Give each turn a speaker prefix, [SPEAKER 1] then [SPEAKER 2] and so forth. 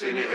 [SPEAKER 1] bırakmam
[SPEAKER 2] it.